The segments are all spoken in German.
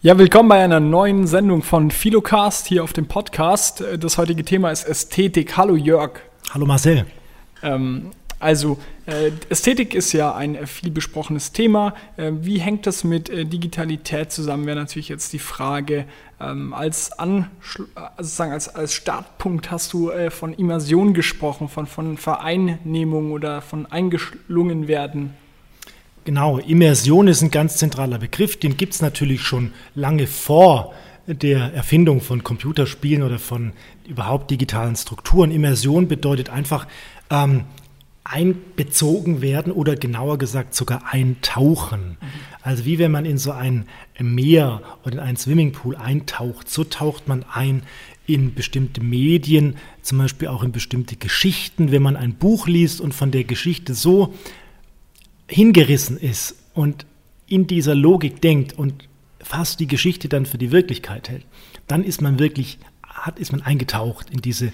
Ja, willkommen bei einer neuen Sendung von Philocast hier auf dem Podcast. Das heutige Thema ist Ästhetik. Hallo Jörg. Hallo Marcel. Ähm, also, äh, Ästhetik ist ja ein viel besprochenes Thema. Äh, wie hängt das mit äh, Digitalität zusammen, wäre natürlich jetzt die Frage. Ähm, als, Anschl äh, sozusagen als, als Startpunkt hast du äh, von Immersion gesprochen, von, von Vereinnehmung oder von eingeschlungen werden. Genau, Immersion ist ein ganz zentraler Begriff, den gibt es natürlich schon lange vor der Erfindung von Computerspielen oder von überhaupt digitalen Strukturen. Immersion bedeutet einfach ähm, einbezogen werden oder genauer gesagt sogar eintauchen. Also wie wenn man in so ein Meer oder in einen Swimmingpool eintaucht, so taucht man ein in bestimmte Medien, zum Beispiel auch in bestimmte Geschichten, wenn man ein Buch liest und von der Geschichte so hingerissen ist und in dieser Logik denkt und fast die Geschichte dann für die Wirklichkeit hält, dann ist man wirklich, hat, ist man eingetaucht in diese,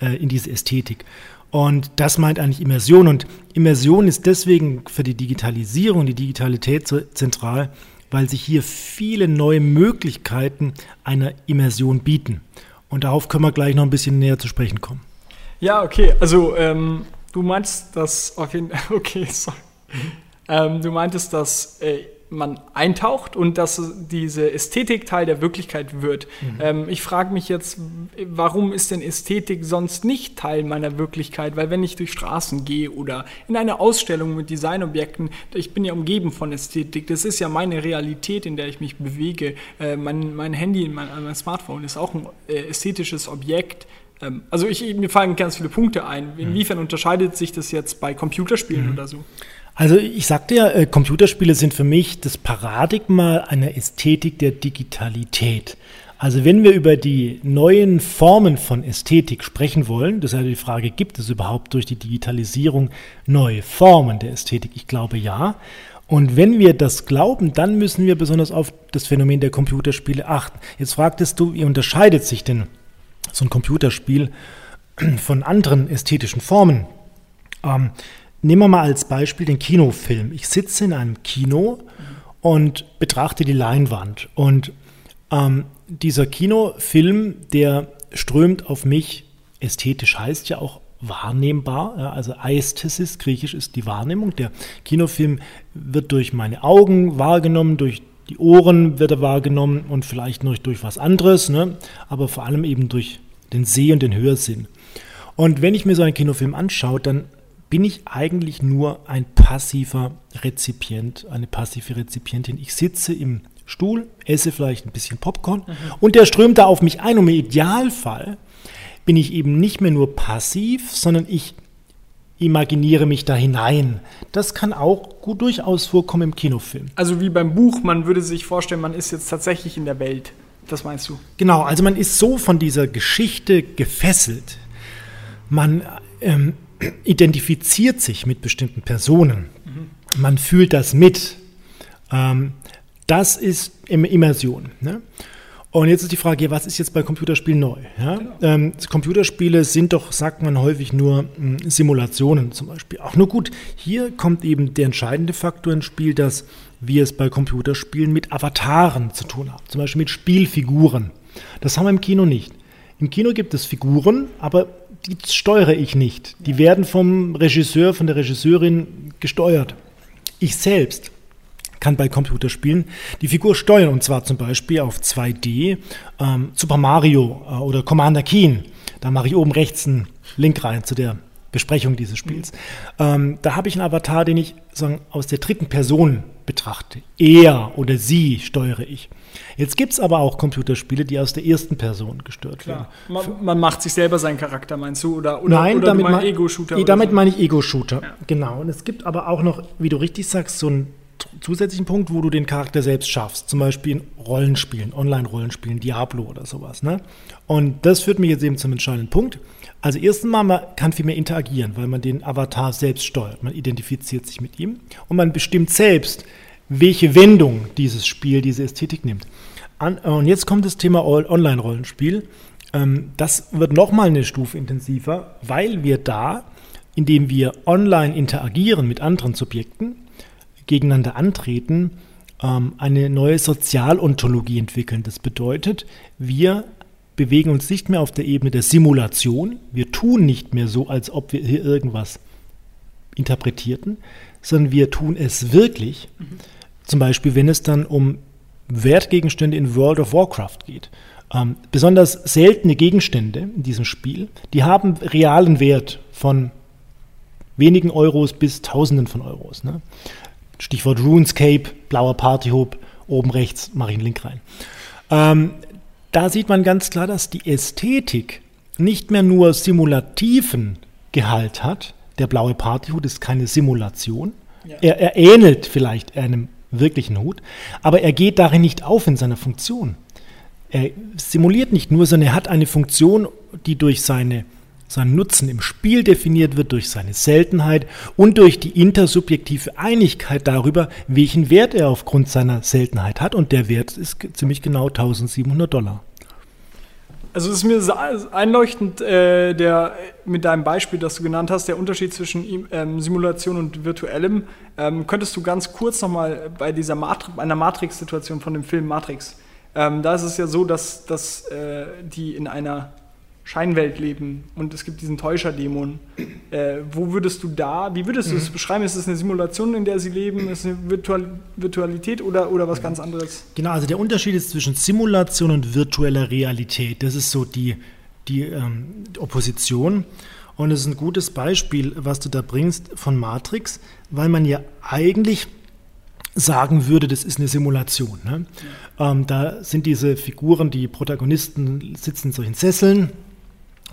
äh, in diese Ästhetik. Und das meint eigentlich Immersion. Und Immersion ist deswegen für die Digitalisierung, die Digitalität so zentral, weil sich hier viele neue Möglichkeiten einer Immersion bieten. Und darauf können wir gleich noch ein bisschen näher zu sprechen kommen. Ja, okay. Also ähm, du meinst, dass auf jeden okay, sorry. Ähm, du meintest, dass äh, man eintaucht und dass diese Ästhetik Teil der Wirklichkeit wird. Mhm. Ähm, ich frage mich jetzt, warum ist denn Ästhetik sonst nicht Teil meiner Wirklichkeit? Weil wenn ich durch Straßen gehe oder in eine Ausstellung mit Designobjekten, ich bin ja umgeben von Ästhetik, das ist ja meine Realität, in der ich mich bewege. Äh, mein, mein Handy, mein, mein Smartphone ist auch ein äh, ästhetisches Objekt. Ähm, also ich, mir fallen ganz viele Punkte ein. Mhm. Inwiefern mhm. unterscheidet sich das jetzt bei Computerspielen mhm. oder so? Also ich sagte ja, äh, Computerspiele sind für mich das Paradigma einer Ästhetik der Digitalität. Also wenn wir über die neuen Formen von Ästhetik sprechen wollen, das ist ja die Frage, gibt es überhaupt durch die Digitalisierung neue Formen der Ästhetik? Ich glaube ja. Und wenn wir das glauben, dann müssen wir besonders auf das Phänomen der Computerspiele achten. Jetzt fragtest du, wie unterscheidet sich denn so ein Computerspiel von anderen ästhetischen Formen? Ähm, Nehmen wir mal als Beispiel den Kinofilm. Ich sitze in einem Kino und betrachte die Leinwand. Und ähm, dieser Kinofilm, der strömt auf mich, ästhetisch heißt ja auch wahrnehmbar, ja, also Aesthesis, griechisch ist die Wahrnehmung. Der Kinofilm wird durch meine Augen wahrgenommen, durch die Ohren wird er wahrgenommen und vielleicht noch durch was anderes, ne? aber vor allem eben durch den Seh- und den Hörsinn. Und wenn ich mir so einen Kinofilm anschaue, dann bin ich eigentlich nur ein passiver Rezipient, eine passive Rezipientin. Ich sitze im Stuhl, esse vielleicht ein bisschen Popcorn mhm. und der strömt da auf mich ein. Und im Idealfall bin ich eben nicht mehr nur passiv, sondern ich imaginiere mich da hinein. Das kann auch gut durchaus vorkommen im Kinofilm. Also wie beim Buch, man würde sich vorstellen, man ist jetzt tatsächlich in der Welt. Das meinst du? Genau, also man ist so von dieser Geschichte gefesselt. Man ähm, identifiziert sich mit bestimmten Personen. Mhm. Man fühlt das mit. Ähm, das ist Immersion. Ne? Und jetzt ist die Frage, was ist jetzt bei Computerspielen neu? Ja? Genau. Ähm, Computerspiele sind doch, sagt man häufig, nur mh, hm, Simulationen zum Beispiel. Auch nur gut, hier kommt eben der entscheidende Faktor ins Spiel, dass wir es bei Computerspielen mit Avataren zu tun haben, zum Beispiel mit Spielfiguren. Das haben wir im Kino nicht. Im Kino gibt es Figuren, aber die steuere ich nicht. Die werden vom Regisseur, von der Regisseurin gesteuert. Ich selbst kann bei Computerspielen die Figur steuern und zwar zum Beispiel auf 2D ähm, Super Mario äh, oder Commander Keen. Da mache ich oben rechts einen Link rein zu der Besprechung dieses Spiels. Ähm, da habe ich einen Avatar, den ich sagen, aus der dritten Person betrachte. Er oder sie steuere ich. Jetzt gibt es aber auch Computerspiele, die aus der ersten Person gestört Klar. werden. Man, man, macht sich selber seinen Charakter, meinst du? Oder, oder, Nein, oder damit, mein, Ego-Shooter damit so. meine ich Ego-Shooter. Ja. Genau. Und es gibt aber auch noch, wie du richtig sagst, so einen zusätzlichen Punkt, wo du den Charakter selbst schaffst. Zum Beispiel in Rollenspielen, Online-Rollenspielen, Diablo oder sowas. Ne? Und das führt mich jetzt eben zum entscheidenden Punkt. Also erstens mal, man kann viel mehr interagieren, weil man den Avatar selbst steuert. Man identifiziert sich mit ihm und man bestimmt selbst, welche Wendung dieses Spiel, diese Ästhetik nimmt. und jetzt kommt das Thema Online-Rollenspiel. Ähm, das wird nochmal eine Stufe intensiver, weil wir da, indem wir online interagieren mit anderen Subjekten, gegeneinander antreten, ähm, eine neue Sozialontologie entwickeln. Das bedeutet, wir bewegen uns nicht mehr auf der Ebene der Simulation. Wir tun nicht mehr so, als ob wir hier irgendwas interpretierten, sondern wir tun es wirklich. Mhm. Zum Beispiel, wenn es dann um Wertgegenstände in World of Warcraft geht. Ähm, besonders seltene Gegenstände in diesem Spiel, die haben realen Wert von wenigen Euros bis Tausenden von Euros. Ne? Stichwort RuneScape, blauer Partyhub, oben rechts mache ich einen Link rein. Ähm, da sieht man ganz klar, dass die Ästhetik nicht mehr nur simulativen Gehalt hat. Der blaue Partyhut ist keine Simulation. Ja. Er, er ähnelt vielleicht einem wirklichen Hut, aber er geht darin nicht auf in seiner Funktion. Er simuliert nicht nur, sondern er hat eine Funktion, die durch seine, seinen Nutzen im Spiel definiert wird, durch seine Seltenheit und durch die intersubjektive Einigkeit darüber, welchen Wert er aufgrund seiner Seltenheit hat. Und der Wert ist ziemlich genau 1700 Dollar. Also es ist mir einleuchtend, äh, der, mit deinem Beispiel, das du genannt hast, der Unterschied zwischen ähm, Simulation und virtuellem. Ähm, könntest du ganz kurz nochmal bei dieser Matri einer Matrix-Situation von dem Film Matrix, ähm, da ist es ja so, dass, dass äh, die in einer Scheinwelt leben und es gibt diesen Täuscherdämon. Äh, wo würdest du da, wie würdest du es mhm. beschreiben? Ist es eine Simulation, in der sie leben? Ist es eine Virtual Virtualität oder, oder was ganz anderes? Genau, also der Unterschied ist zwischen Simulation und virtueller Realität. Das ist so die, die ähm, Opposition. Und es ist ein gutes Beispiel, was du da bringst von Matrix, weil man ja eigentlich sagen würde, das ist eine Simulation. Ne? Ja. Ähm, da sind diese Figuren, die Protagonisten sitzen in solchen Sesseln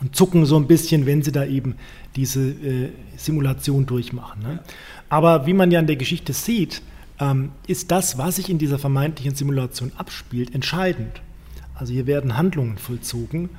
und zucken so ein bisschen, wenn sie da eben diese äh, Simulation durchmachen. Ne? Aber wie man ja in der Geschichte sieht, ähm, ist das, was sich in dieser vermeintlichen Simulation abspielt, entscheidend. Also hier werden Handlungen vollzogen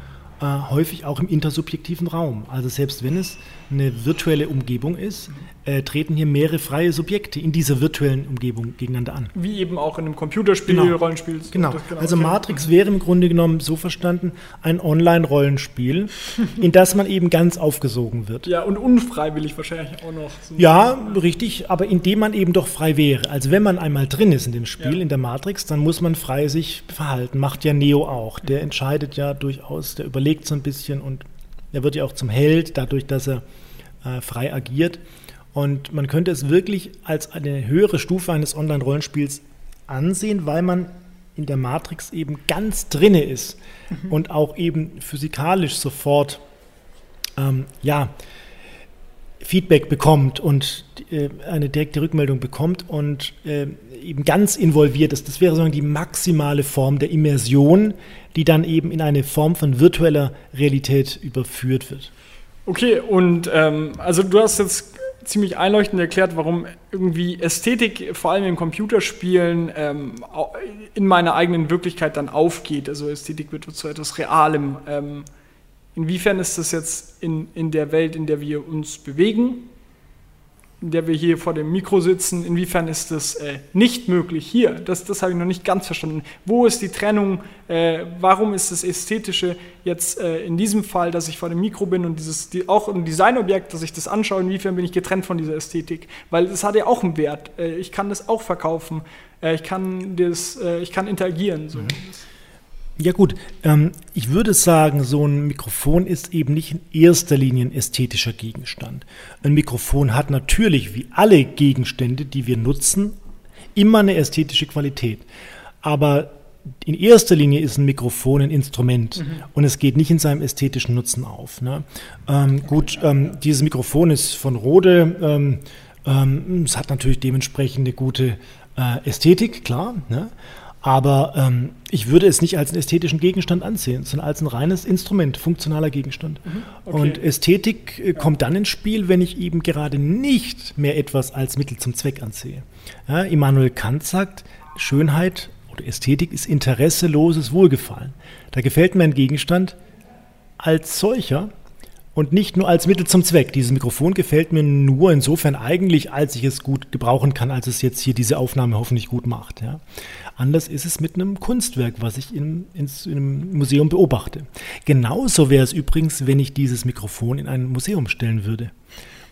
äh, häufig auch im intersubjektiven Raum. Also selbst wenn es eine virtuelle Umgebung ist, äh, treten hier mehrere freie Subjekte in dieser virtuellen Umgebung gegeneinander an. Wie eben auch in einem Computerspiel, genau. Rollenspiel. Genau. genau. Also Matrix wäre im Grunde genommen so verstanden ein Online-Rollenspiel, in das man eben ganz aufgesogen wird. Ja, und unfreiwillig wahrscheinlich auch noch. Ja, richtig, aber indem man eben doch frei wäre. Also wenn man einmal drin ist in dem Spiel, ja. in der Matrix, dann muss man frei sich verhalten. Macht ja Neo auch. Der entscheidet ja durchaus, der überlegt so ein bisschen und er wird ja auch zum Held, dadurch, dass er äh, frei agiert. Und man könnte es wirklich als eine höhere Stufe eines Online-Rollenspiels ansehen, weil man in der Matrix eben ganz drinne ist mhm. und auch eben physikalisch sofort ähm, ja, Feedback bekommt und äh, eine direkte Rückmeldung bekommt und äh, eben ganz involviert ist. Das wäre sozusagen die maximale Form der Immersion, die dann eben in eine Form von virtueller Realität überführt wird. Okay, und ähm, also du hast jetzt ziemlich einleuchtend erklärt, warum irgendwie Ästhetik, vor allem in Computerspielen, ähm, in meiner eigenen Wirklichkeit dann aufgeht. Also Ästhetik wird zu etwas Realem. Ähm, inwiefern ist das jetzt in, in der Welt, in der wir uns bewegen, in der wir hier vor dem Mikro sitzen, inwiefern ist das äh, nicht möglich hier? Das, das habe ich noch nicht ganz verstanden. Wo ist die Trennung? Äh, warum ist das Ästhetische jetzt äh, in diesem Fall, dass ich vor dem Mikro bin und dieses die, auch ein Designobjekt, dass ich das anschaue, inwiefern bin ich getrennt von dieser Ästhetik? Weil das hat ja auch einen Wert. Äh, ich kann das auch verkaufen. Äh, ich, kann das, äh, ich kann interagieren. So. Mhm. Ja gut, ähm, ich würde sagen, so ein Mikrofon ist eben nicht in erster Linie ein ästhetischer Gegenstand. Ein Mikrofon hat natürlich, wie alle Gegenstände, die wir nutzen, immer eine ästhetische Qualität. Aber in erster Linie ist ein Mikrofon ein Instrument mhm. und es geht nicht in seinem ästhetischen Nutzen auf. Ne? Ähm, gut, ähm, dieses Mikrofon ist von Rode. Ähm, ähm, es hat natürlich dementsprechend eine gute äh, Ästhetik, klar. Ne? Aber ähm, ich würde es nicht als einen ästhetischen Gegenstand ansehen, sondern als ein reines Instrument, funktionaler Gegenstand. Mhm, okay. Und Ästhetik äh, kommt dann ins Spiel, wenn ich eben gerade nicht mehr etwas als Mittel zum Zweck ansehe. Ja, Immanuel Kant sagt, Schönheit oder Ästhetik ist interesseloses Wohlgefallen. Da gefällt mir ein Gegenstand als solcher und nicht nur als Mittel zum Zweck. Dieses Mikrofon gefällt mir nur insofern eigentlich, als ich es gut gebrauchen kann, als es jetzt hier diese Aufnahme hoffentlich gut macht. Ja. Anders ist es mit einem Kunstwerk, was ich in, in, in einem Museum beobachte. Genauso wäre es übrigens, wenn ich dieses Mikrofon in ein Museum stellen würde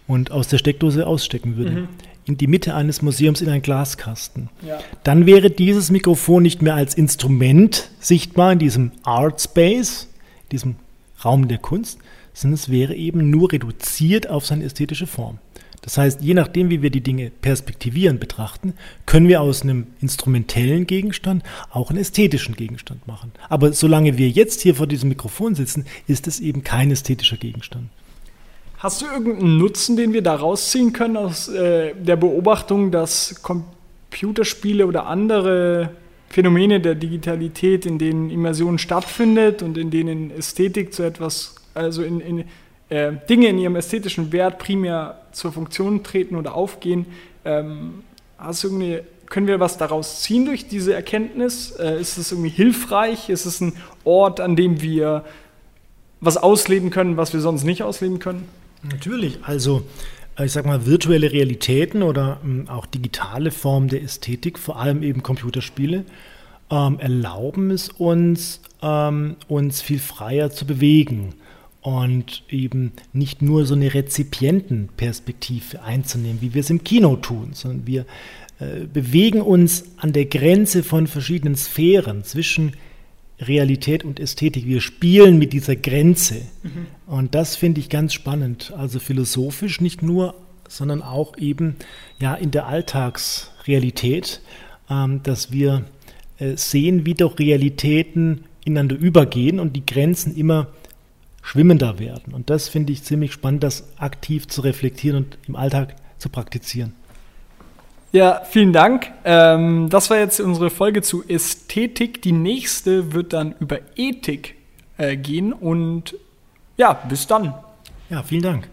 und aus der Steckdose ausstecken würde. Mhm. in die Mitte eines Museums in einen Glaskasten. Ja. Dann wäre dieses Mikrofon nicht mehr als Instrument sichtbar in diesem Art Space, diesem Raum der Kunst, sondern es wäre eben nur reduziert auf seine ästhetische Form. Das heißt, je nachdem, wie wir die Dinge perspektivieren betrachten, können wir aus einem instrumentellen Gegenstand auch einen ästhetischen Gegenstand machen. Aber solange wir jetzt hier vor diesem Mikrofon sitzen, ist es eben kein ästhetischer Gegenstand. Hast du irgendeinen Nutzen, den wir da rausziehen können aus äh, der Beobachtung, dass Computerspiele oder andere Phänomene der Digitalität, in denen Immersion stattfindet und in denen Ästhetik zu etwas, also in, in äh, Dinge in ihrem ästhetischen Wert primär zur Funktion treten oder aufgehen. Ähm, hast du irgendwie, können wir was daraus ziehen durch diese Erkenntnis? Äh, ist es irgendwie hilfreich? Ist es ein Ort, an dem wir was ausleben können, was wir sonst nicht ausleben können? Natürlich, also äh, ich sag mal, virtuelle Realitäten oder ähm, auch digitale Formen der Ästhetik, vor allem eben Computerspiele, ähm, erlauben es uns, ähm, uns viel freier zu bewegen und eben nicht nur so eine Rezipientenperspektive einzunehmen, wie wir es im Kino tun, sondern wir äh, bewegen uns an der Grenze von verschiedenen Sphären zwischen Realität und Ästhetik. Wir spielen mit dieser Grenze. Mhm. Und das finde ich ganz spannend. Also philosophisch nicht nur, sondern auch eben ja in der Alltagsrealität, ähm, dass wir äh, sehen, wie doch Realitäten ineinander übergehen und die Grenzen immer schwimmender werden. Und das finde ich ziemlich spannend, das aktiv zu reflektieren und im Alltag zu praktizieren. Ja, vielen Dank. Ähm, das war jetzt unsere Folge zu Ästhetik. Die nächste wird dann über Ethik äh, gehen. Und ja, bis dann. Ja, vielen Dank.